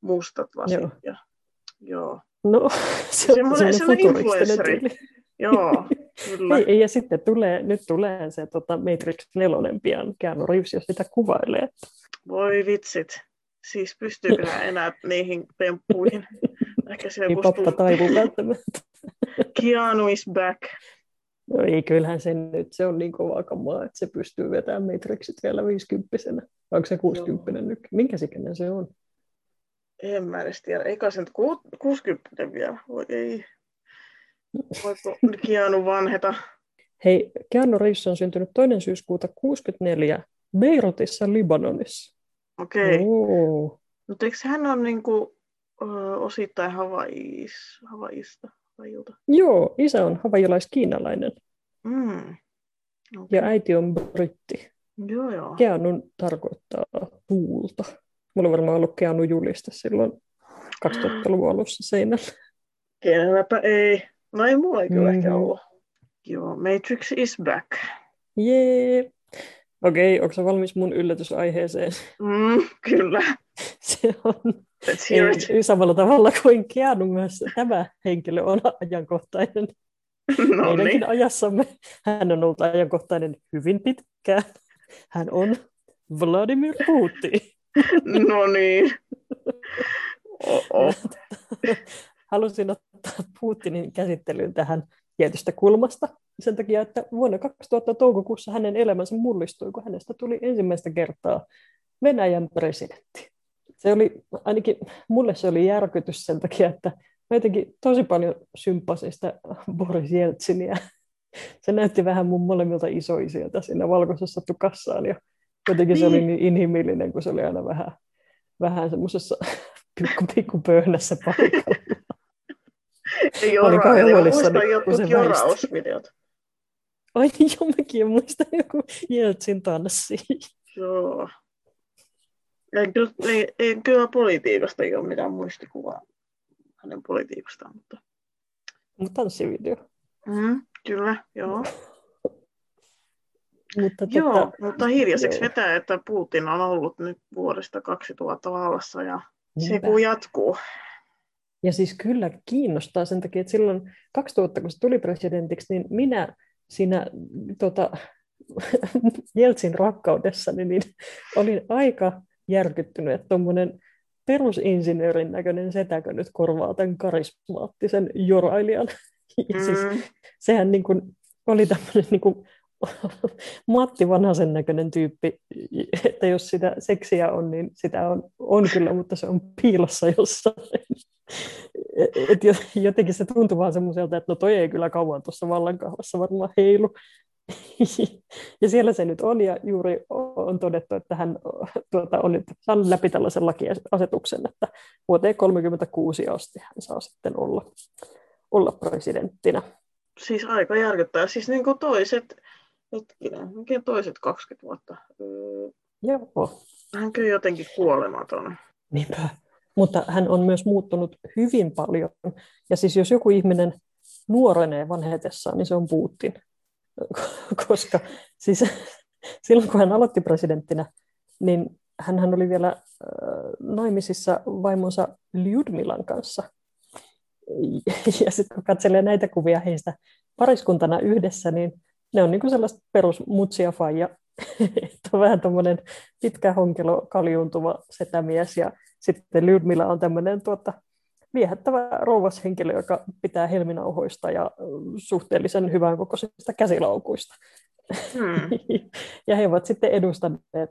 mustat lasit. Joo. Ja, joo. No, se, (laughs) semmoinen, se on influenceri. Joo, (laughs) kyllä. Ei, ja sitten tulee, nyt tulee se tota, Matrix 4 pian, Keanu Reeves, jos sitä kuvailee. Voi vitsit. Siis pystyykö (laughs) enää niihin temppuihin? Ehkä siellä niin pappa taipuu välttämättä. Keanu is back. No ei, kyllähän se nyt, se on niin kovaa kamaa, että se pystyy vetämään Matrixit vielä 50 Onko se 60 Joo. nyt? Minkä sikäinen se on? En mä edes tiedä. Eikä se nyt 60 vielä. Voi ei. Voiko (laughs) Keanu vanheta? Hei, Keanu Reeves on syntynyt toinen syyskuuta 64 Beirutissa, Libanonissa. Okei. Okay. Mutta eikö hän on niinku, osittain Havais, Havaista. Havailta. Joo, isä on havajilais-kiinalainen. Mm. Okay. Ja äiti on britti. Joo, joo. Keanu tarkoittaa puulta. Mulla on varmaan ollut Keanu juliste silloin 2000-luvun alussa seinällä. Kenelläpä ei. No ei mulla ei kyllä mm-hmm. ehkä ollut. Joo, Matrix is back. Jee. Okei, okay, onko sä valmis mun yllätysaiheeseen? Mm, kyllä. (laughs) Se on ei, samalla tavalla kuin Keanu myös tämä henkilö on ajankohtainen. No Meidänkin niin. ajassamme. Hän on ollut ajankohtainen hyvin pitkään. Hän on Vladimir Putin. No niin. (laughs) Halusin ottaa Putinin käsittelyyn tähän tietystä kulmasta sen takia, että vuonna 2000 toukokuussa hänen elämänsä mullistui, kun hänestä tuli ensimmäistä kertaa Venäjän presidentti. Se oli, ainakin mulle se oli järkytys sen takia, että mä jotenkin tosi paljon sympasin sitä Boris Jeltsiniä. Se näytti vähän mun molemmilta isoisilta siinä valkoisessa tukassaan ja jotenkin se oli Niin. niin inhimillinen, kun se oli aina vähän, vähän semmoisessa (laughs) pikku, pikku pöhnässä paikalla. Mä olin kauhean huolissani, muistan kun jotkut se jorausvideot. Ai niin, (laughs) joo, mäkin muistan joku Jeltsin tanssi. Joo. En kyllä, ei, ei, kyllä politiikasta ei ole mitään muistikuvaa hänen politiikastaan, mutta Mutta tanssivideo. mm, kyllä, joo. (laughs) Mutta Joo, tota, mutta hiljaiseksi joo. vetää, että Putin on ollut nyt vuodesta 2000 vallassa ja se niinpä. kun jatkuu. Ja siis kyllä kiinnostaa sen takia, että silloin 2000, kun se tuli presidentiksi, niin minä siinä tota, (laughs) Jeltsin rakkaudessani niin olin aika järkyttynyt, että tuommoinen perusinsinöörin näköinen setäkö nyt korvaa tämän karismaattisen jorailijan. (laughs) Ja siis Mm, sehän niin kuin oli tämmöinen niin kuin (laughs) Matti Vanhasen näköinen tyyppi, että jos sitä seksiä on, niin sitä on, on kyllä, mutta se on piilossa jossain. Et jo- (laughs) jotenkin se tuntuu vaan semmoiselta, että no toi ei kyllä kauan tuossa vallankahvassa varmaan heilu. (laughs) Ja siellä se nyt on, ja juuri on todettu, että hän tuota, on nyt saanut läpi tällaisen lakiasetuksen, että vuoteen 36 asti hän saa sitten olla, olla presidenttinä. siis aika järkyttää. Siis niin kuin toiset, hetkinen, mikä toiset 20 vuotta? Öö, Joo. Hän kyllä jotenkin kuolematon. Niinpä. Mutta hän on myös muuttunut hyvin paljon. Ja siis jos joku ihminen nuorenee vanhetessaan, niin se on Putin. (laughs) Koska siis (laughs) silloin kun hän aloitti presidenttinä, niin hän oli vielä naimisissa vaimonsa Lyudmilan kanssa. Ja sitten kun katselee näitä kuvia heistä pariskuntana yhdessä, niin ne on niin sellaista perus mutsia faija. (laughs) On vähän tuommoinen pitkä honkelo kaljuuntuva setämies ja sitten Lyudmila on tämmöinen tuota, viehättävä rouvashenkilö, joka pitää helminauhoista ja suhteellisen hyvän kokoisista käsilaukuista. Hmm. (laughs) ja he ovat sitten edustaneet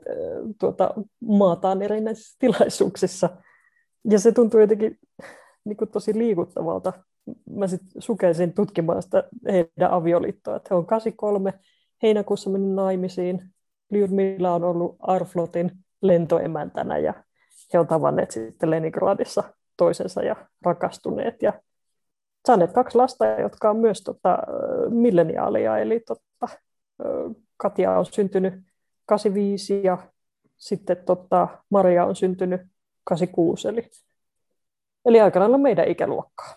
tuota, maataan erinäisissä tilaisuuksissa. Ja se tuntuu jotenkin niin kuin tosi liikuttavalta. Mä sitten sukelsin tutkimaan sitä heidän avioliittoa, että he on 83 heinäkuussa mennyt naimisiin. Lyudmila on ollut Arflotin lentoemäntänä ja he on tavanneet sitten Leningradissa toisensa ja rakastuneet ja saaneet kaksi lasta, jotka on myös tota, milleniaalia, eli tota, Katja on syntynyt 85 ja sitten tota, Maria on syntynyt 86, eli, eli aika lailla meidän ikäluokkaa.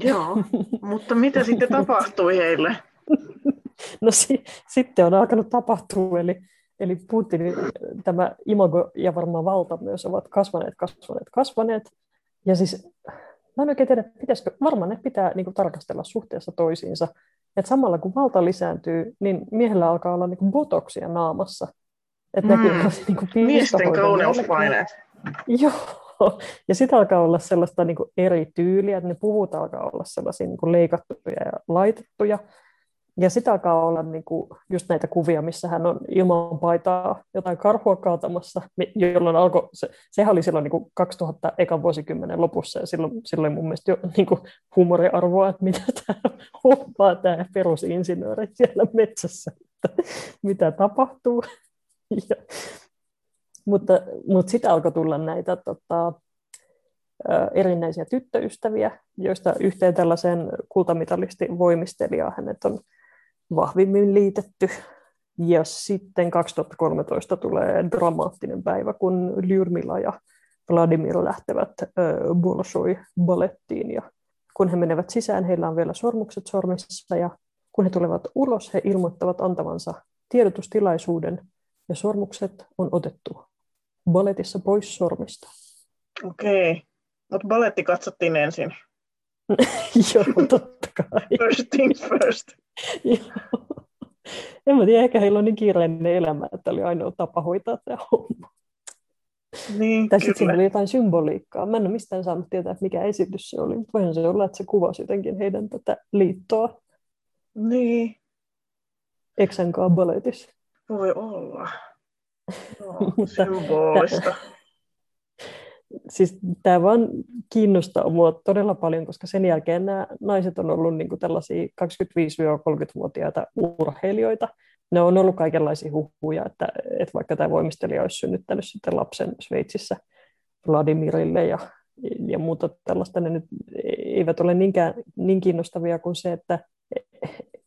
Joo, mutta mitä sitten tapahtui heille? (laughs) No si- sitten on alkanut tapahtua, eli, eli Putinin tämä imago ja varmaan valta myös ovat kasvaneet, kasvaneet, kasvaneet. Ja siis mä en oikein tiedä, pitäisikö, varmaan ne pitää niin kuin, tarkastella suhteessa toisiinsa. Että samalla kun valta lisääntyy, niin miehellä alkaa olla niin kuin botoksia naamassa. Että Mm. näkyy niin kuin Miesten kauneuspaineet. Joo, ja sitten alkaa olla sellaista niin kuin eri tyyliä, että ne puvut alkaa olla sellaisia niin kuin leikattuja ja laitettuja. Ja sitten alkaa olla niin kuin just näitä kuvia, missä hän on ilman paitaa jotain karhua kaatamassa, jolloin alkoi, se, sehän oli silloin niin kuin 2000 ekan vuosikymmenen lopussa, ja silloin, silloin mun mielestä jo niin kuin huumoriarvoa, että mitä (laughs) tämä hoppaa tämä perusinsinööri siellä metsässä, että mitä tapahtuu. (laughs) Ja, mutta, mutta sitten alkoi tulla näitä tota, erinäisiä tyttöystäviä, joista yhteen tällaiseen kultamitalisti voimistelijaan hänet on vahvimmin liitetty. Ja sitten 2013 tulee dramaattinen päivä, kun Lyurmila ja Vladimir lähtevät Bolshoi-balettiin. Ja kun he menevät sisään, heillä on vielä sormukset sormissa. Ja kun he tulevat ulos, he ilmoittavat antavansa tiedotustilaisuuden. Ja sormukset on otettu balletissa pois sormista. Okei, okay. mutta balletti katsottiin ensin. (laughs) Joo, totta kai. First things first. En mä tiedä, ehkä heillä on niin kiireinen elämä, että oli ainoa tapa hoitaa tämä homma. Niin, tai sitten siinä oli jotain symboliikkaa. Mä en ole mistään saanut tietää, että mikä esitys se oli, mutta voihan se olla, että se kuvasi jotenkin heidän tätä liittoa. Niin. Eksän balletissa. Voi olla. No, (laughs) symbolista siis tämä vaan kiinnostaa mua todella paljon, koska sen jälkeen nämä naiset on ollut niin kuin tällaisia 25-30-vuotiaita urheilijoita. Ne on ollut kaikenlaisia huhuja, että, että vaikka tämä voimistelija olisi synnyttänyt sitten lapsen Sveitsissä Vladimirille ja, ja muuta tällaista, ne nyt eivät ole niinkään, niin kiinnostavia kuin se, että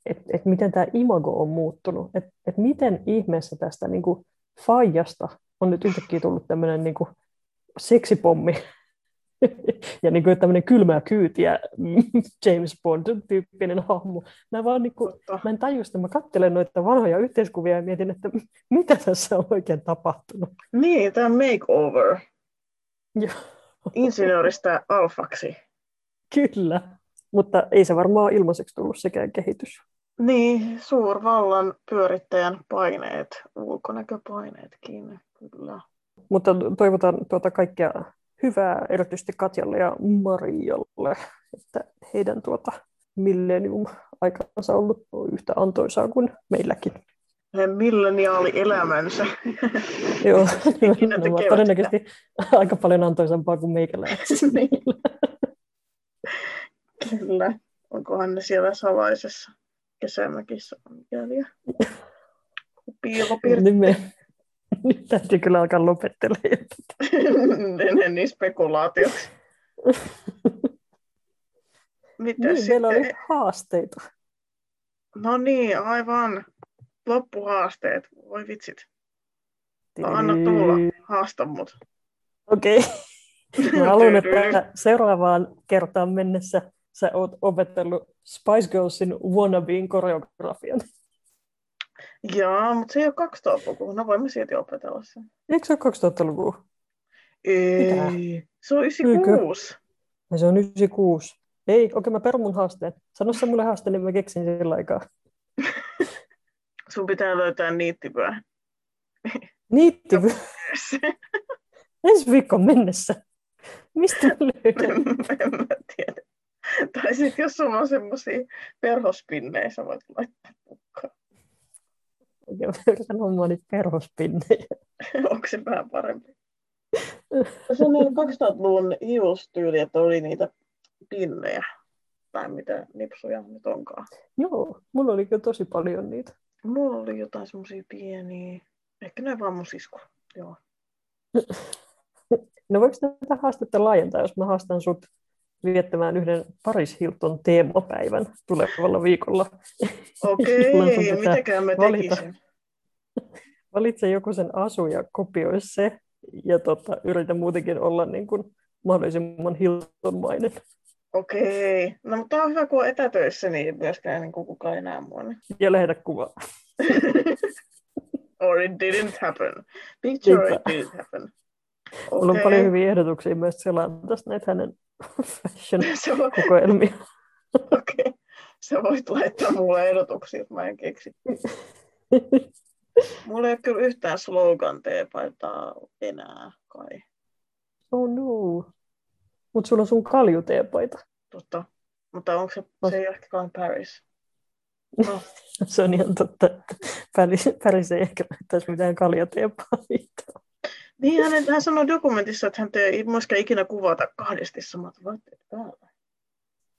et, et miten tämä imago on muuttunut, että et miten ihmeessä tästä niin kuin faijasta on nyt yhtäkkiä tullut tämmöinen niin kuin seksipommi (laughs) ja niin kuin tämmöinen kylmää kyytiä (laughs) James Bond-tyyppinen hahmo. Mä, vaan niin kuin, mä en tajua sitä, mä katselen noita vanhoja yhteiskuvia ja mietin, että (laughs) mitä tässä on oikein tapahtunut. Niin, tämä makeover. Insinööristä alfaksi. Kyllä, mutta ei se varmaan ilmaiseksi tullut sekään kehitys. Niin, suurvallan pyörittäjän paineet, ulkonäköpaineetkin, kyllä. Mutta toivotan tuota kaikkea hyvää erityisesti Katjalle ja Marialle, että heidän tuota millennium-aikansa on ollut yhtä antoisaa kuin meilläkin. Milleniaali-elämänsä. Joo, (laughs) todennäköisesti aika paljon antoisampaa kuin meikäläisessä. niin. (laughs) Kyllä. Onkohan ne siellä salaisessa kesämäkissä mikäli? (laughs) Piilopirtti. Niin me, (laughs) nyt täytyy kyllä alkaa lopettelemaan. (laughs) ne niin spekulaatioksi. (laughs) Mitä niin, sitten? meillä oli haasteita. No niin, aivan. Loppuhaasteet. Voi vitsit. Anna tulla, haasta mut. Okei. Okay. Mä haluan, että seuraavaan kertaan mennessä sä oot opetellut Spice Girlsin Wannabeen koreografian. Joo, mutta se ei ole 2000-lukua. No voimme silti opetella sen. Eikö se ole 2000-lukua? Ei, Mitä? se on 96. Ja se on 96. Ei, okei, okay, mä perun mun haasteen. Sano se mulle haaste, niin mä keksin sillä aikaa. (laughs) Sun pitää löytää niittivyö. (laughs) Niittivyö? (laughs) Ensi viikon mennessä. Mistä löydän? en mä tiedä. Tai sitten jos sulla on semmosia perhospinnejä, sä voit laittaa pukkaan. Hommaa niitä perhospinnejä. (laughs) Onko se vähän parempi? (laughs) Se on 2000-luvun hiustyyli, että oli niitä pinnejä. Tai mitä nipsuja nyt onkaan. Joo, mulla oli kyllä tosi paljon niitä. Mulla oli jotain semmoisia pieniä. Ehkä ne vaan mun sisko. Joo. (laughs) No voiko tätä haastetta laajentaa, jos mä haastan sut viettämään yhden Paris Hilton teemapäivän tulevalla viikolla. Okei, (laughs) okay, mitäkään mä valita. tekisin? Valitse joku sen asu ja kopioi se, ja tota, yritä muutenkin olla niin kuin mahdollisimman Hilton-mainen. Okei, okay. no mutta on hyvä, kun on etätöissä, niin myöskään niin kuin kukaan ei näe mua. Ja lähetä kuvaa. (laughs) Or it didn't happen. Picture it didn't happen. Okay. Mulla on paljon hyviä ehdotuksia myös selaan tästä näitä hänen fashion-kokoelmia. (laughs) (laughs) Okei. Okay. Sä voit laittaa mulle ehdotuksia, että mä en keksi. (laughs) Mulla ei ole kyllä yhtään slogan teepaitaa enää kai. Oh no. Mutta sulla on sun kaljuteepaita. Totta. Mutta onko se, se ei ehkä Paris? No. se on ihan totta, että Paris, Paris ei ehkä näyttäisi mitään kaljateepaita. Niin, hän, hän sanoi dokumentissa, että hän ei myöskään ikinä kuvata kahdesti samat vaatteet päällä.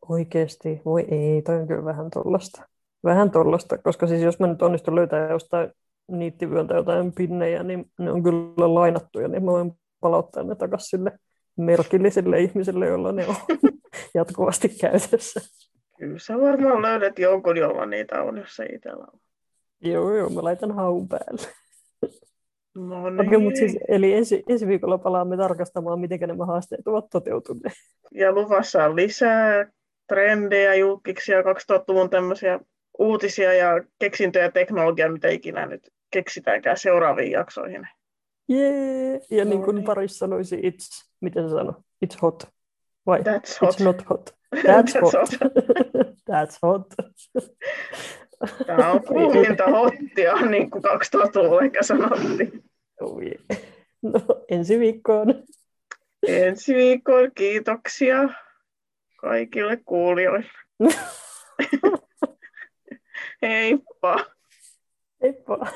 Oikeesti? Voi ei, toi on kyllä vähän tollasta. Vähän tollasta, koska siis jos mä nyt onnistun löytää jostain niittivyöltä jotain pinnejä, niin ne on kyllä lainattuja, niin mä voin palauttaa ne takaisin sille merkillisille ihmisille, joilla ne on (laughs) jatkuvasti käytössä. Kyllä sä varmaan löydät jonkun, jolla niitä on, jos se itsellä on. Joo, joo, mä laitan haun päälle. No niin. Okei, mutta siis, eli ensi, ensi viikolla palaamme tarkastamaan, miten nämä haasteet ovat toteutuneet. Ja luvassa on lisää trendejä, julkiksia, 2000-luvun tämmöisiä uutisia ja keksintöjä ja teknologiaa, mitä ikinä nyt keksitäänkään seuraaviin jaksoihin. Jee! Ja No niin kuin niin. Paris sanoisi, it's, miten se sanoo? It's hot. Vai? That's hot. It's not hot. That's, That's hot. hot. (laughs) That's hot. Tämä on (laughs) kuuminta hottia, niin kuin 2000-luvulla ehkä sanottiin. Oh, (laughs) yeah. No, ensi viikkoon. Ensi viikolla kiitoksia kaikille kuulijoille. (laughs) Heippa! Heippa.